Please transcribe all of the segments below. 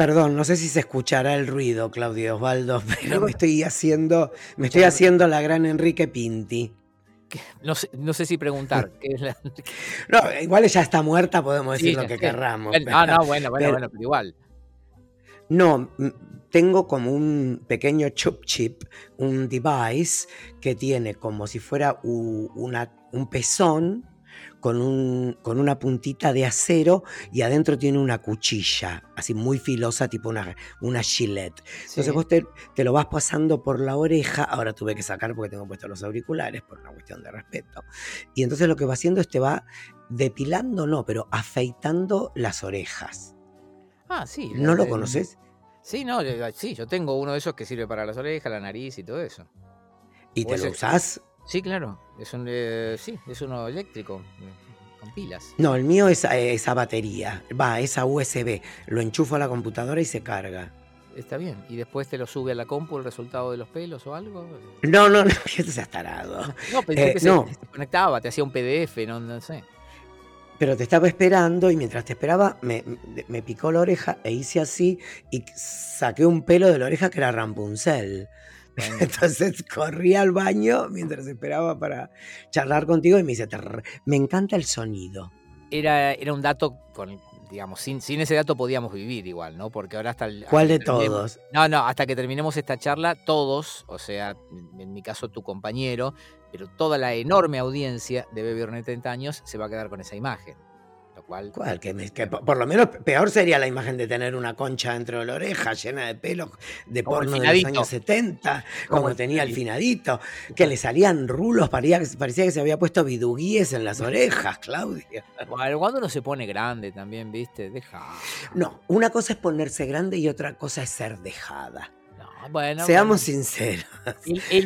Perdón, no sé si se escuchará el ruido, Claudio Osvaldo, pero me estoy haciendo, me estoy haciendo la gran Enrique Pinti. No sé, no sé si preguntar. no, igual ya está muerta, podemos decir lo que querramos. ah, no, bueno, bueno, bueno, pero igual. No, tengo como un pequeño chup chip, un device que tiene como si fuera una, un pezón con, un, con una puntita de acero y adentro tiene una cuchilla, así muy filosa, tipo una, una Gillette. Entonces vos te, te, lo vas pasando por la oreja, ahora tuve que sacar porque tengo puestos los auriculares por una cuestión de respeto. Y entonces lo que va haciendo es te va depilando, no, pero afeitando las orejas. Ah, sí. ¿No lo conoces? Sí, no, sí, yo tengo uno de esos que sirve para las orejas, la nariz y todo eso. ¿Y te lo usás? Sí, claro. Es un, eh, sí, es uno eléctrico, con pilas. No, el mío es esa batería. Va, esa USB. Lo enchufo a la computadora y se carga. Está bien. ¿Y después te lo sube a la compu el resultado de los pelos o algo? No, no, no, esto se ha tarado. No, pensé eh, que se, conectaba, te hacía un PDF, no, no sé. Pero te estaba esperando y mientras te esperaba me, me, picó la oreja e hice así y saqué un pelo de la oreja que era Rampunzel. Entonces corrí al baño mientras esperaba para charlar contigo y me dice, me encanta el sonido. Era, era un dato con, digamos, sin, sin ese dato podíamos vivir igual, ¿no? Porque ahora hasta el... ¿Cuál de todos? No, no, hasta que terminemos esta charla, todos, o sea, en mi caso tu compañero, pero toda la enorme audiencia de Orne 30 años se va a quedar con esa imagen. ¿Cuál? Que, por lo menos peor sería la imagen de tener una concha dentro de la oreja llena de pelos de porno de los años 70, como, tenía el finadito, que le salían rulos, parecía, parecía que se había puesto biduguíes en las orejas, Claudia. Bueno, cuando uno se pone grande también, ¿viste? Deja. No, una cosa es ponerse grande y otra cosa es ser dejada. Seamos sinceros.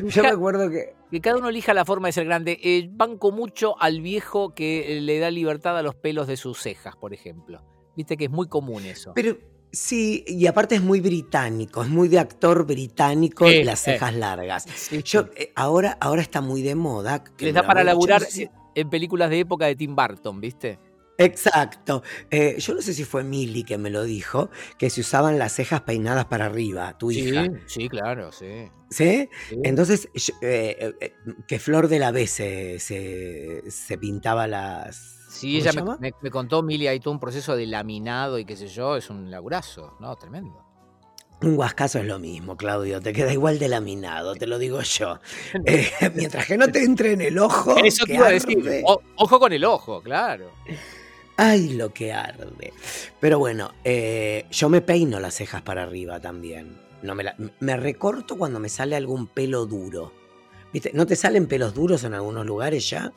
Yo me acuerdo que. Que cada uno elija la forma de ser grande. Eh, banco mucho al viejo que le da libertad a los pelos de sus cejas, por ejemplo. Viste que es muy común eso. Pero sí, y aparte es muy británico, es muy de actor británico las cejas largas. Yo, eh, ahora, ahora está muy de moda. Les da para laburar en películas de época de Tim Burton, ¿viste? Exacto. Eh, yo no sé si fue Milly que me lo dijo, que se usaban las cejas peinadas para arriba, tu hija. Sí, claro, sí. ¿Sí? Entonces, eh, eh, que Flor de la B se, se, pintaba las... Sí, ella me, contó, Milly, hay todo un proceso de laminado y qué sé yo, es un laburazo, ¿no? Tremendo. Un guascazo es lo mismo, Claudio, te queda igual de laminado, te lo digo yo. mientras que no te entre en el ojo. Eso te iba a decir. ojo con el ojo, claro. Ay, lo que arde. Pero bueno, eh, yo me peino las cejas para arriba también. No me, me recorto cuando me sale algún pelo duro. ¿Viste? ¿No te salen pelos duros en algunos lugares ya?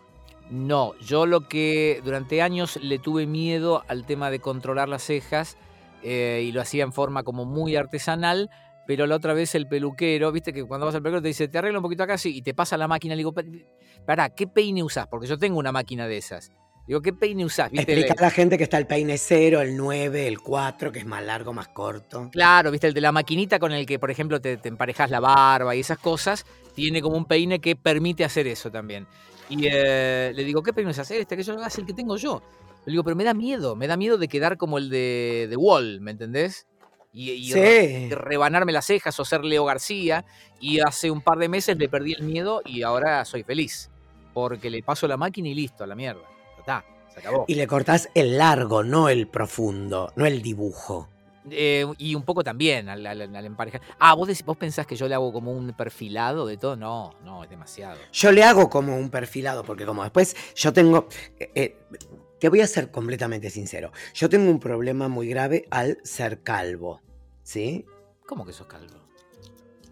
No, yo lo que durante años le tuve miedo al tema de controlar las cejas eh, y lo hacía en forma como muy artesanal, pero la otra vez el peluquero, viste que cuando vas al peluquero te dice, te arreglo un poquito acá, sí, y te pasa la máquina, le digo, pará, ¿qué peine usás? Porque yo tengo una máquina de esas. Digo, ¿qué peine usás? ¿Viste? Explica a la gente que está el peine 0, el 9, el 4, que es más largo, más corto. Claro, viste, el de la maquinita con el que, por ejemplo, te, emparejas la barba y esas cosas, tiene como un peine que permite hacer eso también. Y eh, le digo, ¿qué peine usás? Este, que yo es el que tengo yo. Le digo, pero me da miedo, me da miedo de quedar como el de, The Wall, ¿me entendés? Y, rebanarme las cejas o ser Leo García. Y hace un par de meses le perdí el miedo y ahora soy feliz. Porque le paso la máquina y listo, a la mierda. Y le cortás el largo, no el profundo, no el dibujo. Eh, y un poco también al, emparejar. Ah, ¿vos, ¿vos pensás que yo le hago como un perfilado de todo? No, no, es demasiado. Yo le hago como un perfilado, porque como después yo tengo. Eh, eh, te voy a ser completamente sincero. Yo tengo un problema muy grave al ser calvo. ¿Sí? ¿Cómo que sos calvo?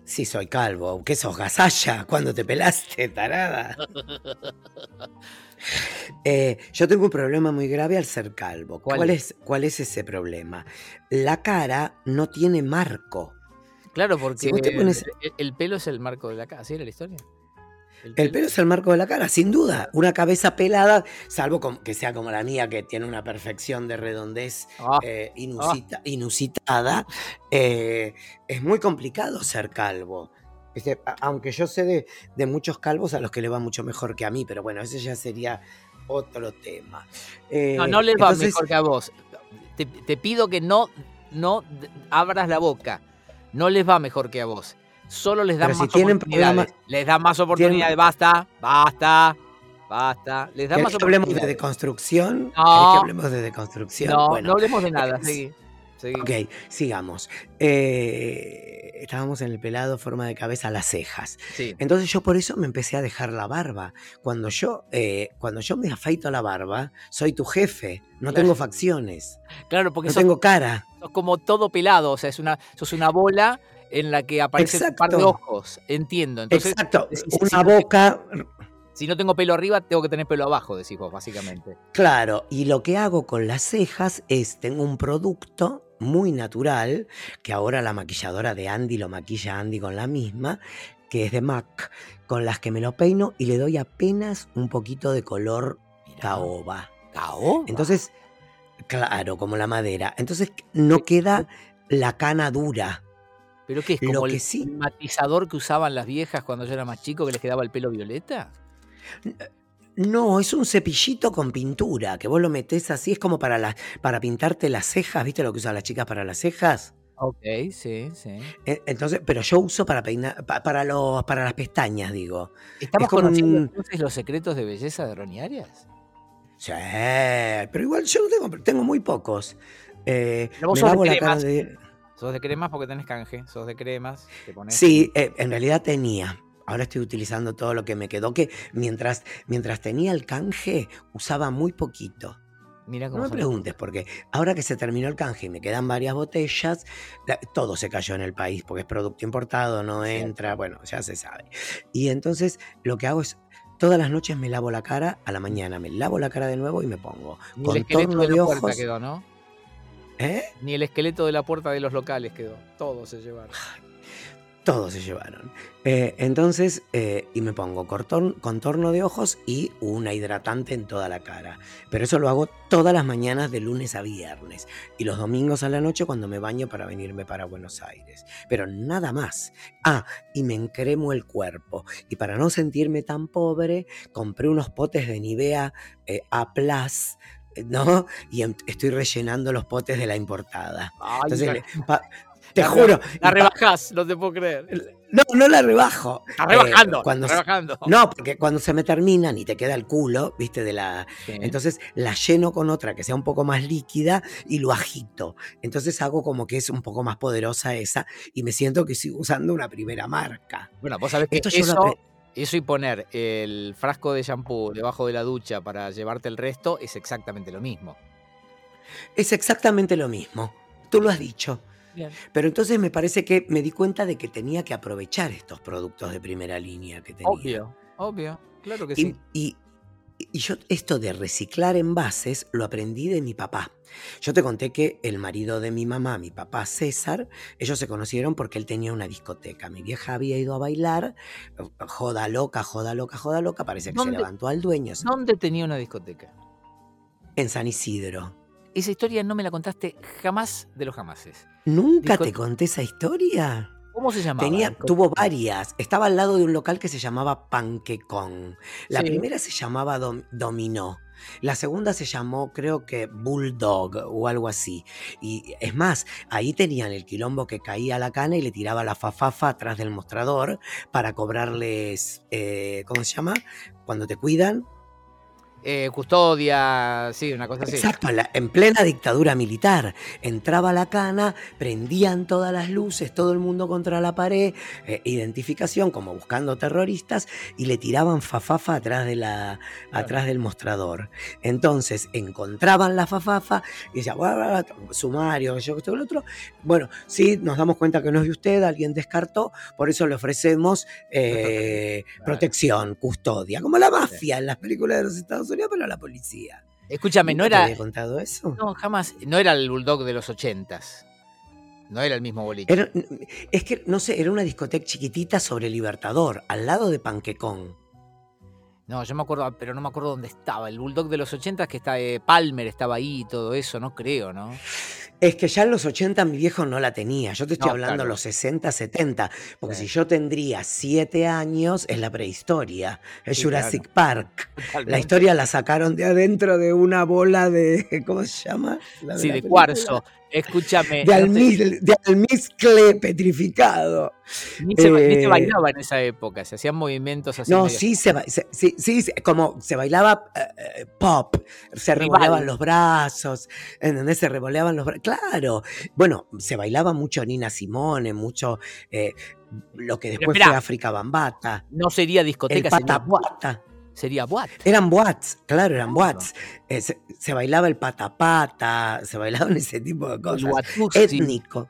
Sí, soy calvo. ¿Qué sos, gasalla? Cuando te pelaste, tarada. Eh, yo tengo un problema muy grave al ser calvo. ¿Cuál, es? ¿Cuál es ese problema? La cara no tiene marco. Claro, porque el, pelo es el marco de la cara. ¿Sí era la historia? El pelo, es el marco de la cara, sin duda. Una cabeza pelada, salvo que sea como la mía, que tiene una perfección de redondez ah, eh, ah. inusitada, eh, es muy complicado ser calvo. Aunque yo sé de, muchos calvos a los que le va mucho mejor que a mí, pero bueno, ese ya sería otro tema. no, no les va mejor que a vos. Te, pido que no no abras la boca. No les va mejor que a vos. Solo les dan Pero más tienen oportunidades. problemas- Les dan más oportunidades. Basta, basta, basta. Les ¿Querés más que hablemos de deconstrucción? ¿Querés No. que hablemos de deconstrucción? No, Bueno, no hablemos de nada. eh, Seguí. seguí. Ok, sigamos. Eh, estábamos en el pelado, forma de cabeza, las cejas. Sí. Entonces yo por eso me empecé a dejar la barba. Cuando yo, eh, cuando yo me afeito la barba, soy tu jefe. No Claro. tengo facciones, Claro, porque no sos, tengo cara. sos como todo pelado. O sea, es una, sos una bola en la que aparece un par de Exacto. ojos. Entiendo. Entonces, Exacto, si una no boca, si no tengo pelo arriba, tengo que tener pelo abajo, decís vos, básicamente. claro. Y lo que hago con las cejas es, tengo un producto muy natural, que ahora la maquilladora de Andy lo maquilla Andy con la misma, que es de MAC, con las que me lo peino y le doy apenas un poquito de color caoba. ¿Caoba? Entonces, claro, como la madera. Entonces no queda la cana dura. ¿Pero qué es? lo ¿Como que el sí- matizador que usaban las viejas cuando yo era más chico que les quedaba el pelo violeta? No, es un cepillito con pintura, que vos lo metés así, es como para, las para pintarte las cejas, ¿viste lo que usan las chicas para las cejas? Ok, sí, sí. E- Entonces, pero yo uso para peinar, pa- para los, para las pestañas, digo. ¿Estamos como conociendo un- entonces los secretos de belleza de Ronnie Arias? Sí, pero igual yo no tengo, tengo muy pocos. Eh, Pero vos me sos de la cremas. de. Sos de cremas porque tenés canje, sos de cremas, te pones... Sí, eh, en realidad tenía. Ahora estoy utilizando todo lo que me quedó, que mientras, mientras tenía el canje, usaba muy poquito. Mira No cómo me son. preguntes, porque ahora que se terminó el canje y me quedan varias botellas, la- todo se cayó en el país, porque es producto importado, no entra, bueno, ya se sabe. Y entonces lo que hago es, todas las noches me lavo la cara, a la mañana me lavo la cara de nuevo y me pongo Ni el de de la puerta ojos. quedó, ¿no? ¿Eh? Ni el esqueleto de la puerta de los locales quedó. Todo se llevaron. Todos se llevaron. Eh, entonces, eh, y me pongo corton- contorno de ojos y una hidratante en toda la cara. Pero eso lo hago todas las mañanas de lunes a viernes. Y los domingos a la noche cuando me baño para venirme para Buenos Aires. Pero nada más. Ah, y me encremo el cuerpo. Y para no sentirme tan pobre, compré unos potes de Nivea eh, A eh, ¿No? Y em- estoy rellenando los potes de la importada. Ay, Entonces, te la juro. La rebajás, no te puedo creer. no, no la rebajo. Está Eh, rebajando, cuando está se- rebajando. no, porque cuando se me terminan y te queda el culo, viste, de la. Sí. Entonces la lleno con otra que sea un poco más líquida y lo agito. Entonces hago como que es un poco más poderosa esa y me siento que sigo usando una primera marca. Bueno, vos sabés que Esto yo eso, apre- eso y poner el frasco de shampoo debajo de la ducha para llevarte el resto es exactamente lo mismo. Es exactamente lo mismo. Tú lo has dicho. Bien. Pero entonces me parece que me di cuenta de que tenía que aprovechar estos productos de primera línea que tenía. Obvio, obvio. Claro que Y, sí. y- y yo esto de reciclar envases lo aprendí de mi papá. Yo te conté que el marido de mi mamá, mi papá César, ellos se conocieron porque él tenía una discoteca. Mi vieja había ido a bailar, joda loca, joda loca, joda loca, parece que se ¿Dónde- levantó al dueño ¿Dónde tenía una discoteca? en San Isidro. Esa historia no me la contaste jamás de los jamases. ¿Nunca te conté esa historia? ¿Cómo se llamaba? Tenía, tuvo varias. Estaba al lado de un local que se llamaba Panquecón. La Sí. primera se llamaba Dom- Dominó. La segunda se llamó, creo que Bulldog o algo así. Y es más, ahí tenían el quilombo que caía a la cana y le tiraba la fafafa atrás del mostrador para cobrarles, eh, ¿cómo se llama? Cuando te cuidan. Eh, custodia, sí, una cosa así. Exacto, en, la- en plena dictadura militar. Entraba la cana, prendían todas las luces, todo el mundo contra la pared, eh, identificación como buscando terroristas y le tiraban fafafa atrás, de la, Claro. atrás del mostrador. Entonces encontraban la fafafa y decían, "Bla, bla, bla, sumario, yo esto, lo otro. Bueno, sí, nos damos cuenta que no es de usted, alguien descartó, por eso le ofrecemos eh, protección, custodia, como la mafia en las películas de los Estados Unidos, pero la policía. Escúchame, no ¿Nunca te era. había contado eso? No, jamás. No era el Bulldog de los ochentas. No era el mismo boliche. Era- es que, no sé, era una discoteca chiquitita sobre Libertador, al lado de Panquecón. No, yo me acuerdo, pero no me acuerdo dónde estaba. El Bulldog de los ochentas que está eh, Palmer estaba ahí y todo eso, no creo, ¿no? Es que ya en los 80 mi viejo no la tenía. Yo te estoy No, hablando claro. los 60, 70. Porque Sí. si yo tendría 7 años, es la prehistoria. Es Sí, Jurassic Park. La Totalmente. historia la sacaron de adentro de una bola de. ¿Cómo se llama? La Sí, la de película. cuarzo. Escúchame. De, almizcle, de almizcle petrificado. Ni se, ni se, bailaba en esa época, se hacían movimientos así. No, sí se, se, sí, sí, como se bailaba uh, pop, se revoleaban los brazos, ¿entendés? Se revoleaban los brazos. Claro. Bueno, se bailaba mucho Nina Simone, mucho eh, lo que después fue África Bambata. No sería discoteca, el pata, sería boat. Eran boats, claro, eran boats. Eh, se, se, bailaba el patapata, se bailaban ese tipo de cosas. Watusi. Étnico.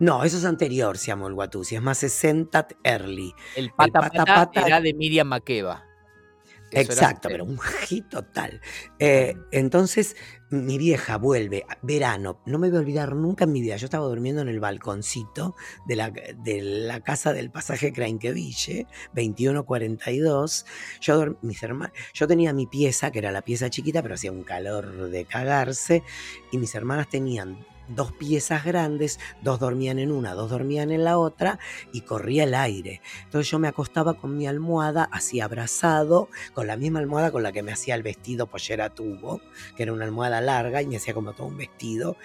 No, eso es anterior, se llamó el Watusi, es más 60 early. El patapata pata, pata, era de Miriam Makeba. Exacto, pero un hit total. Eh, entonces, mi vieja vuelve, verano, no me voy a olvidar nunca en mi vida, yo estaba durmiendo en el balconcito de la, de la casa del pasaje Crainqueville, 2142. Yo, mis hermanos, yo tenía mi pieza, que era la pieza chiquita, pero hacía un calor de cagarse, y mis hermanas tenían dos piezas grandes, dos dormían en una, dos dormían en la otra y corría el aire. Entonces yo me acostaba con mi almohada así abrazado, con la misma almohada con la que me hacía el vestido pollera tubo, que era una almohada larga y me hacía como todo un vestido,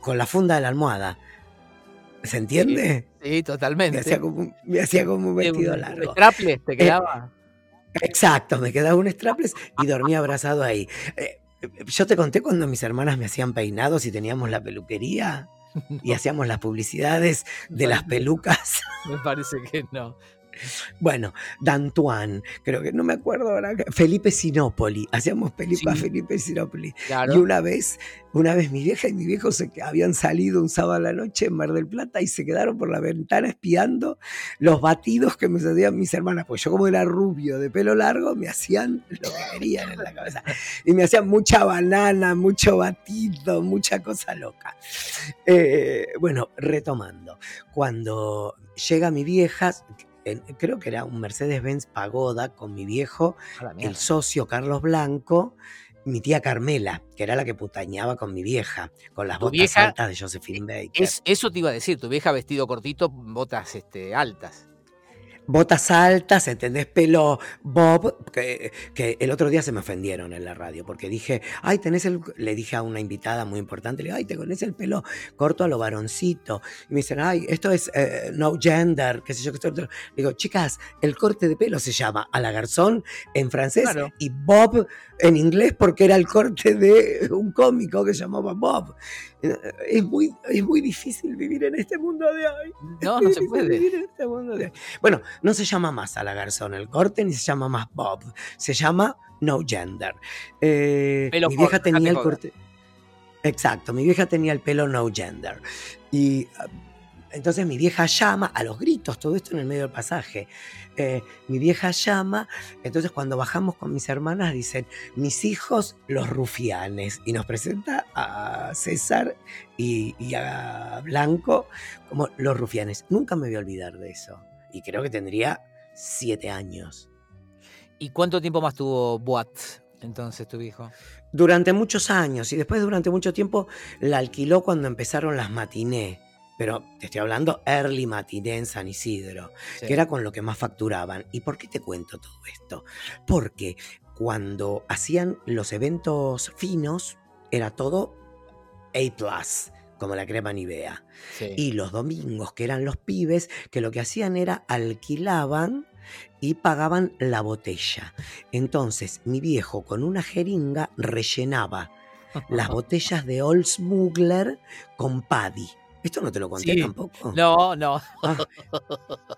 con la funda de la almohada. ¿Se entiende? Sí, sí totalmente. Me hacía, como, me hacía como un vestido un, largo. Un strapless te quedaba. Eh, exacto, me quedaba un strapless y dormía abrazado ahí. Eh, yo te conté cuando mis hermanas me hacían peinados y teníamos la peluquería y hacíamos las publicidades de las pelucas. Me parece que no. Bueno, Dantuan, creo que no me acuerdo ahora. Felipe Sinopoli, hacíamos películas sí. Felipe Sinopoli. Claro. Y una vez, una vez mi vieja y mi viejo se habían salido un sábado a la noche en Mar del Plata y se quedaron por la ventana espiando los batidos que me hacían mis hermanas. Pues yo, como era rubio de pelo largo, me hacían lo que querían en la cabeza. Y me hacían mucha banana, mucho batido, mucha cosa loca. Eh, bueno, retomando, cuando llega mi vieja, creo que era un Mercedes-Benz Pagoda con mi viejo, el socio Carlos Blanco, mi tía Carmela, que era la que putañaba con mi vieja, con las Tu botas vieja- altas de Josephine Baker. Es, eso te iba a decir, tu vieja vestido cortito, botas este, altas. Botas altas, ¿entendés? Pelo bob, que, que el otro día se me ofendieron en la radio, porque dije, ay, tenés el... Le dije a una invitada muy importante, le digo, ay, te tenés el pelo corto a lo varoncito. Y me dicen, ay, esto es eh, no gender, qué sé yo, qué sé yo. Le digo, chicas, el corte de pelo se llama a la garzón en francés Claro. y bob en inglés porque era el corte de un cómico que se llamaba Bob. Eh, Es muy, es muy difícil vivir en este mundo de hoy. No, no se puede. vivir en este mundo de hoy. Bueno, no se llama más a la garzón el corte, ni se llama más Bob. Se llama No Gender. Eh, Pelo mi vieja tenía el corte. Exacto, mi vieja tenía el pelo No Gender. Y ah, entonces mi vieja llama a los gritos, todo esto en el medio del pasaje. Eh, mi vieja llama, entonces cuando bajamos con mis hermanas dicen, mis hijos los rufianes, y nos presenta a César y, y a Blanco como los rufianes. Nunca me voy a olvidar de eso. Y creo que tendría siete años. ¿Y cuánto tiempo más tuvo Boat entonces tu hijo? Durante muchos años, y después durante mucho tiempo la alquiló cuando empezaron las matiné. Pero te estoy hablando early matiné en San Isidro. Sí. que era con lo que más facturaban. ¿Y por qué te cuento todo esto? Porque cuando hacían los eventos finos, era todo A, como la crema Nivea. Sí. Y los domingos, que eran los pibes, que lo que hacían era alquilaban y pagaban la botella. Entonces, mi viejo con una jeringa rellenaba las botellas de Old Smuggler con Paddy. Esto no te lo conté Sí. tampoco. No, no, Ah,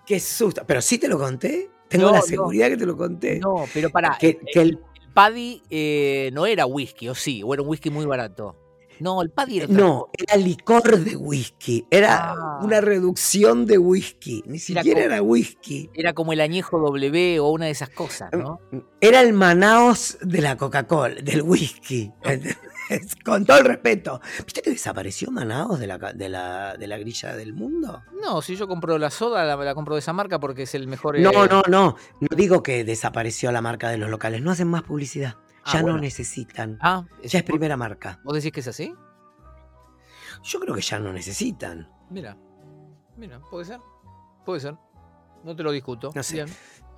qué susto. Pero sí te lo conté. Tengo No, la no. seguridad que te lo conté. no, pero para. que, que el, Paddy eh, no era whisky, o sí, o era un whisky muy barato. No, el Paddy era no, era licor de whisky. Era Ah. una reducción de whisky. Ni Era siquiera como- era whisky. Era como el añejo W o una de esas cosas, ¿no? Era el Manaos de la Coca-Cola, del whisky. Con todo el respeto. ¿Viste que desapareció Manaos de la, de la, de la grilla del mundo? No, si yo compro la soda, la, la compro de esa marca porque es el mejor. No, eh, no, no. No digo que desapareció la marca de los locales. No hacen más publicidad. Ah, Ya bueno. no necesitan. Ah, Ya es primera marca. ¿Vos decís que es así? Yo creo que ya no necesitan. Mira, mira, puede ser. Puede ser. No te lo discuto. No sé. Bien.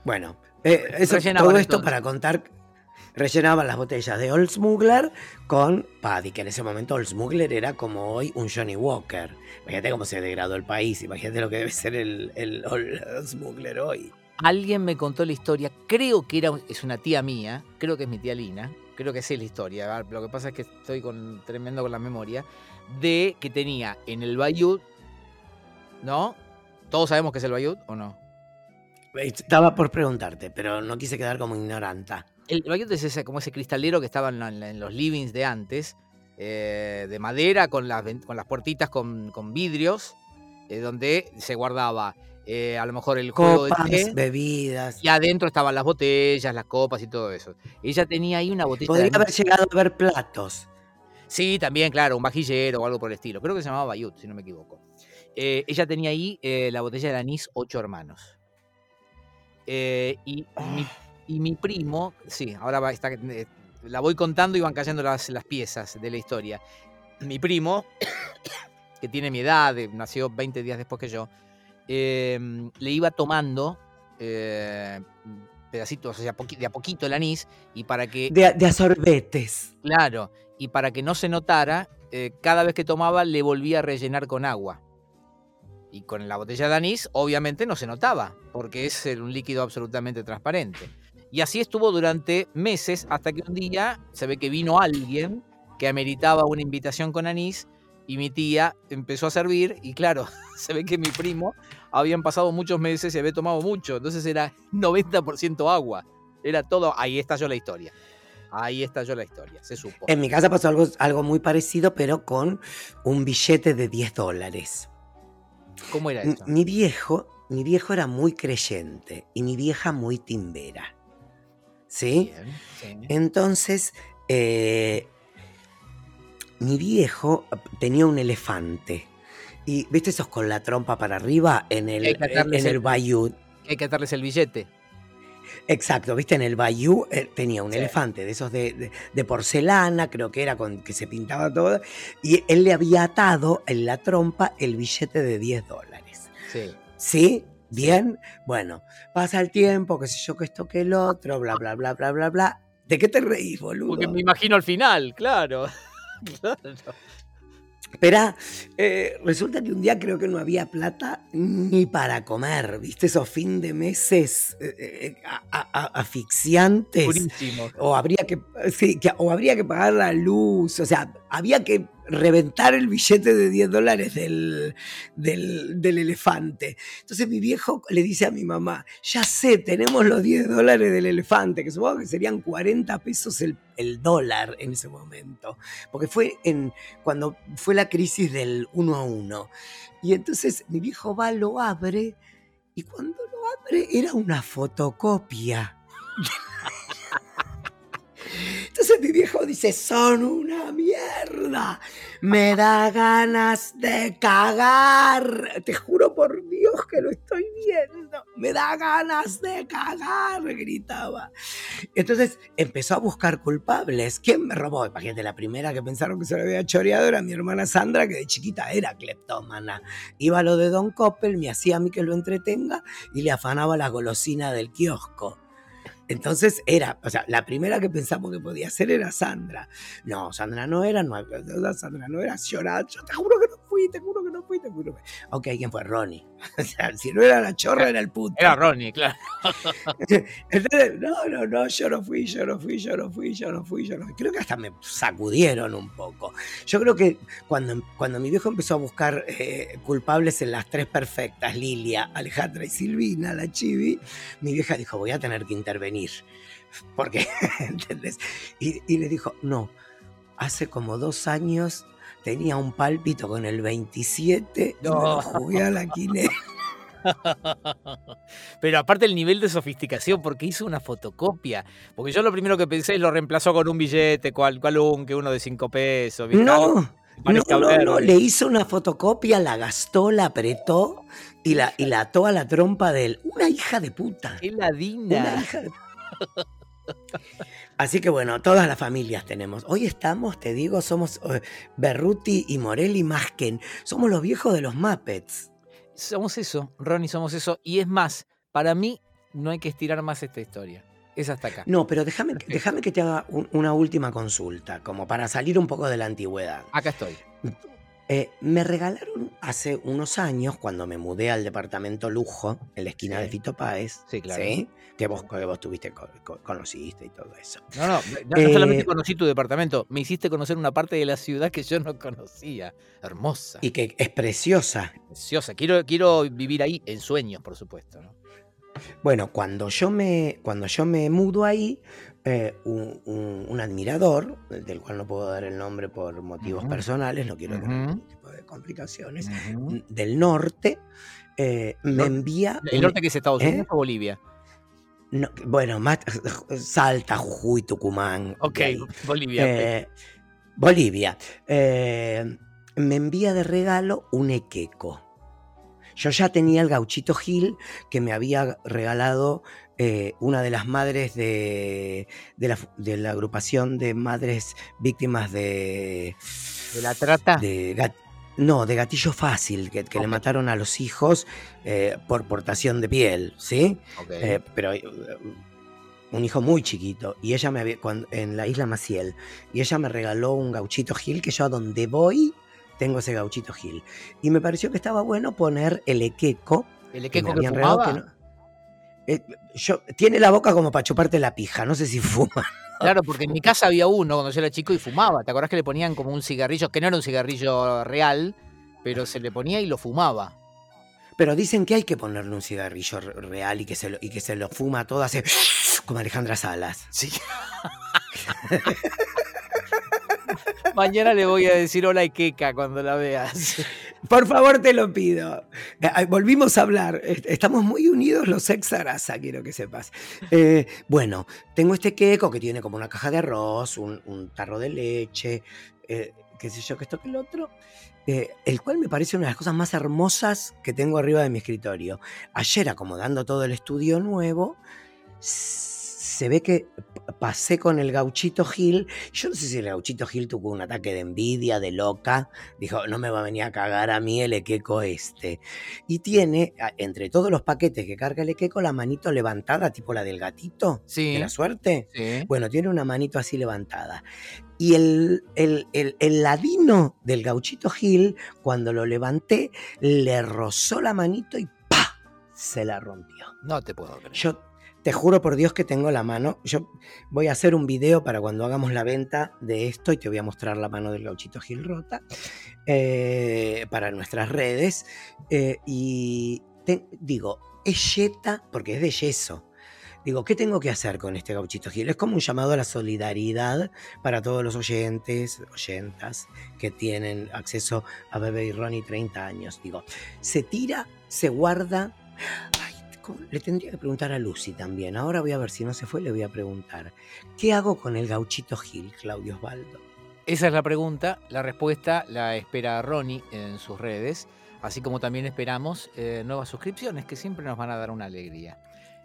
Bueno, eh, eso, todo esto entonces. para contar. Rellenaban las botellas de Old Smuggler con Paddy, que en ese momento Old Smuggler era como hoy un Johnny Walker. Imagínate cómo se degradó el país, imagínate lo que debe ser el, el Old Smuggler hoy. Alguien me contó la historia, creo que era, es una tía mía, creo que es mi tía Lina, creo que sé la historia, lo que pasa es que estoy con, tremendo con la memoria, de que tenía en el Bayou, ¿no? ¿Todos sabemos qué es el Bayou o no? Estaba por preguntarte, pero no quise quedar como ignoranta. El Bayou es ese, como ese cristalero que estaba en, los livings de antes, eh, de madera, con las, con las puertitas con, con vidrios, eh, donde se guardaba eh, a lo mejor el juego Copas, de té. bebidas. Y adentro estaban las botellas, las copas y todo eso. Ella tenía ahí una botella Podría haber llegado a ver platos. Sí, también, claro, un vajillero o algo por el estilo. Creo que se llamaba Bayut, si no me equivoco. Eh, ella tenía ahí eh, la botella de anís Ocho Hermanos. Eh, y, mi, y mi primo, sí, ahora va, está, eh, la voy contando y van cayendo las, las piezas de la historia. Mi primo, que tiene mi edad, eh, nació 20 días después que yo, eh, le iba tomando eh, pedacitos, o sea, de a poquito el anís, y para que De, de sorbetes. Claro, y para que no se notara, eh, cada vez que tomaba le volvía a rellenar con agua. Y con la botella de anís, obviamente no se notaba, porque es un líquido absolutamente transparente. Y así estuvo durante meses, hasta que un día se ve que vino alguien que ameritaba una invitación con anís, y mi tía empezó a servir, y claro, se ve que mi primo habían pasado muchos meses y había tomado mucho, entonces era 90% agua. Era todo, ahí estalló la historia. Ahí estalló la historia, se supo. En mi casa pasó algo, algo muy parecido, pero con un billete de 10 dólares. ¿Cómo era eso? Mi viejo, mi viejo era muy creyente y mi vieja muy timbera. ¿Sí? Bien, sí. Entonces, eh, mi viejo tenía un elefante. Y, ¿viste esos con la trompa para arriba en el, atarles en el el- bayou? Hay que atarles el billete. Exacto, viste, en el Bayou eh, tenía un Sí. elefante de esos de, de- de porcelana, creo que era con que se pintaba todo, y él le había atado en la trompa el billete de 10 dólares. Sí. ¿Sí? ¿Bien? Bueno, pasa el tiempo, qué sé yo, que esto, que el otro, bla, bla, bla, bla, bla, bla. ¿De qué te reís, boludo? Porque me imagino al final, claro. Claro. Espera, eh, resulta que un día creo que no había plata ni para comer, ¿viste? Esos fin de meses eh, eh, a- a- a- asfixiantes. Purísimo. o habría que, sí, que- o habría que pagar la luz, o sea, había que reventar el billete de 10 dólares del, del, del elefante. Entonces mi viejo le dice a mi mamá, ya sé, tenemos los 10 dólares del elefante, que supongo que serían 40 pesos el, el dólar en ese momento, porque fue en, cuando fue la crisis del 1 a 1. Y entonces mi viejo va, lo abre, y cuando lo abre era una fotocopia. Entonces mi viejo dice, son una mierda. Me da ganas de cagar. Te juro por Dios que lo estoy viendo. Me da ganas de cagar, gritaba. Entonces empezó a buscar culpables. ¿Quién me robó? Imagínate, la primera que pensaron que se lo había choreado era mi hermana Sandra, que de chiquita era cleptómana. Iba a lo de Don Coppel, me hacía a mí que lo entretenga y le afanaba la golosina del kiosco. Entonces era, o sea, la primera que pensamos que podía ser era Sandra. No, Sandra no era, no, Sandra no era, llorar. Yo te juro que fui, te juro que no fui, te juro que. Ok, ¿quién fue? Ronnie. O sea, si no era la chorra, era el puto. Era Ronnie, claro. Entonces, no, no, no, yo no fui, yo no fui, yo no fui, yo no fui, yo no fui. Creo que hasta me sacudieron un poco. Yo creo que cuando, cuando mi viejo empezó a buscar eh, culpables en las tres perfectas, Lilia, Alejandra y Silvina, la chivi, mi vieja dijo, voy a tener que intervenir. Porque, ¿entendés? Y, y le dijo, no, hace como dos años tenía un pálpito con el 27 y me No. lo jugué a la quinela. Pero aparte el nivel de sofisticación, porque hizo una fotocopia. Porque yo lo primero que pensé es lo reemplazó con un billete, cual, cual un, que uno de cinco pesos. ¿viste? No, no, no, no, le hizo una fotocopia, la gastó, la apretó y la, y la ató a la trompa de él. Una hija de puta. Qué Una ladina. hija de Así que bueno, todas las familias tenemos. Hoy estamos, te digo, somos eh, Berruti y Morelli Masken. Somos los viejos de los Muppets. Somos eso, Ronnie, somos eso. Y es más, para mí no hay que estirar más esta historia. Es hasta acá. No, pero déjame, déjame que te haga un- una última consulta, como para salir un poco de la antigüedad. Acá estoy. Eh, me regalaron hace unos años, cuando me mudé al departamento lujo, en la esquina Sí. de Fito Páez, Sí, claro. ¿sí? que vos, que vos tuviste, co- co- conociste y todo eso. No, no, no, no solamente Eh, conocí tu departamento, me hiciste conocer una parte de la ciudad que yo no conocía. Hermosa, Y que es preciosa. preciosa. Quiero, quiero vivir ahí en sueños, por supuesto. ¿no? Bueno, cuando yo me, cuando yo me mudo ahí, eh, un, un- un admirador, del cual no puedo dar el nombre por motivos personales, no quiero tener ningún tipo de complicaciones, del norte, eh, me envía... ¿El norte que es Estados ¿Eh? Unidos o Bolivia? no, bueno, más, Salta, Jujuy, Tucumán. Ok. Bolivia. Bolivia. Me envía de regalo un equeco. Yo ya tenía el gauchito Gil que me había regalado eh, una de las madres de, de, la, de la agrupación de madres víctimas de, ¿De la trata? de gat- no, de gatillo fácil, que, que le mataron a los hijos eh, por portación de piel, ¿sí? Eh, pero un hijo muy chiquito y ella me había cuando- en la isla Maciel y ella me regaló un gauchito Gil que yo a donde voy tengo ese gauchito Gil y me pareció que estaba bueno poner el equeco ¿El que equeco que regalado fumaba? que no- Eh, yo tiene la boca como para chuparte la pija no sé si fuma Claro, porque en mi casa había uno cuando yo era chico y fumaba. ¿Te acordás que le ponían como un cigarrillo, que no era un cigarrillo real, pero se le ponía y lo fumaba? pero dicen que hay que ponerle un cigarrillo re- real y que se lo, y que se lo fuma todo hace como Alejandra Salas Sí. Mañana le voy a decir hola Ikeka cuando la veas. Por favor, te lo pido. Eh, volvimos a hablar. Est- Estamos muy unidos los ex Sarasa, quiero que sepas. Eh, bueno, tengo este queco que tiene como una caja de arroz, un, tarro de leche, eh, qué sé yo, que esto que el otro. el cual me parece una de las cosas más hermosas que tengo arriba de mi escritorio. Ayer, acomodando todo el estudio nuevo, se ve que pasé con el gauchito Gil. Yo no sé si el gauchito Gil tuvo un ataque de envidia, de loca, Dijo, no me va a venir a cagar a mí el equeco este. Y tiene, entre todos los paquetes que carga el equeco, la manito levantada, tipo la del gatito Sí. de la suerte. Sí. Bueno, tiene una manito así levantada. Y el, el, el- el ladino del gauchito Gil, cuando lo levanté, le rozó la manito y ¡pa! Se la rompió. No te puedo creer. Yo te juro por Dios que tengo la mano. Yo voy a hacer un video para cuando hagamos la venta de esto y te voy a mostrar la mano del gauchito Gil rota eh, para nuestras redes. Eh, y te- digo, es yeta porque es de yeso. Digo, ¿qué tengo que hacer con este gauchito Gil? Es como un llamado a la solidaridad para todos los oyentes, oyentas que tienen acceso a Bebe y Ronnie 30 años. Digo, se tira, se guarda. Le tendría que preguntar a Lucy también. Ahora voy a ver si no se fue, le voy a preguntar. ¿Qué hago con el gauchito Gil, Claudio Osvaldo? Esa es la pregunta. La respuesta la espera Ronnie en sus redes. Así como también esperamos eh, nuevas suscripciones que siempre nos van a dar una alegría.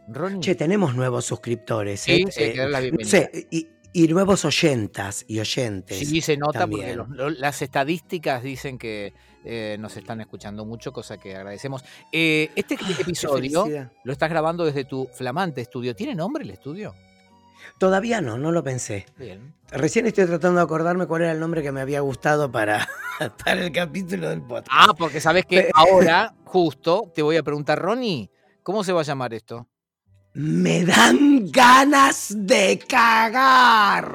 Ronnie. Che, tenemos nuevos suscriptores. Sí, ¿eh? no sé, y, y nuevos oyentas y oyentes. Sí, se nota también. porque los- las estadísticas dicen que eh, nos están escuchando mucho, cosa que agradecemos. Eh, este Ah, episodio lo estás grabando desde tu flamante estudio. ¿Tiene nombre el estudio? Todavía no, no lo pensé. Bien. Recién estoy tratando de acordarme cuál era el nombre que me había gustado para, para el capítulo del podcast. Ah, porque sabes que ahora, justo, te voy a preguntar, Ronnie, ¿cómo se va a llamar esto? Me dan ganas de cagar.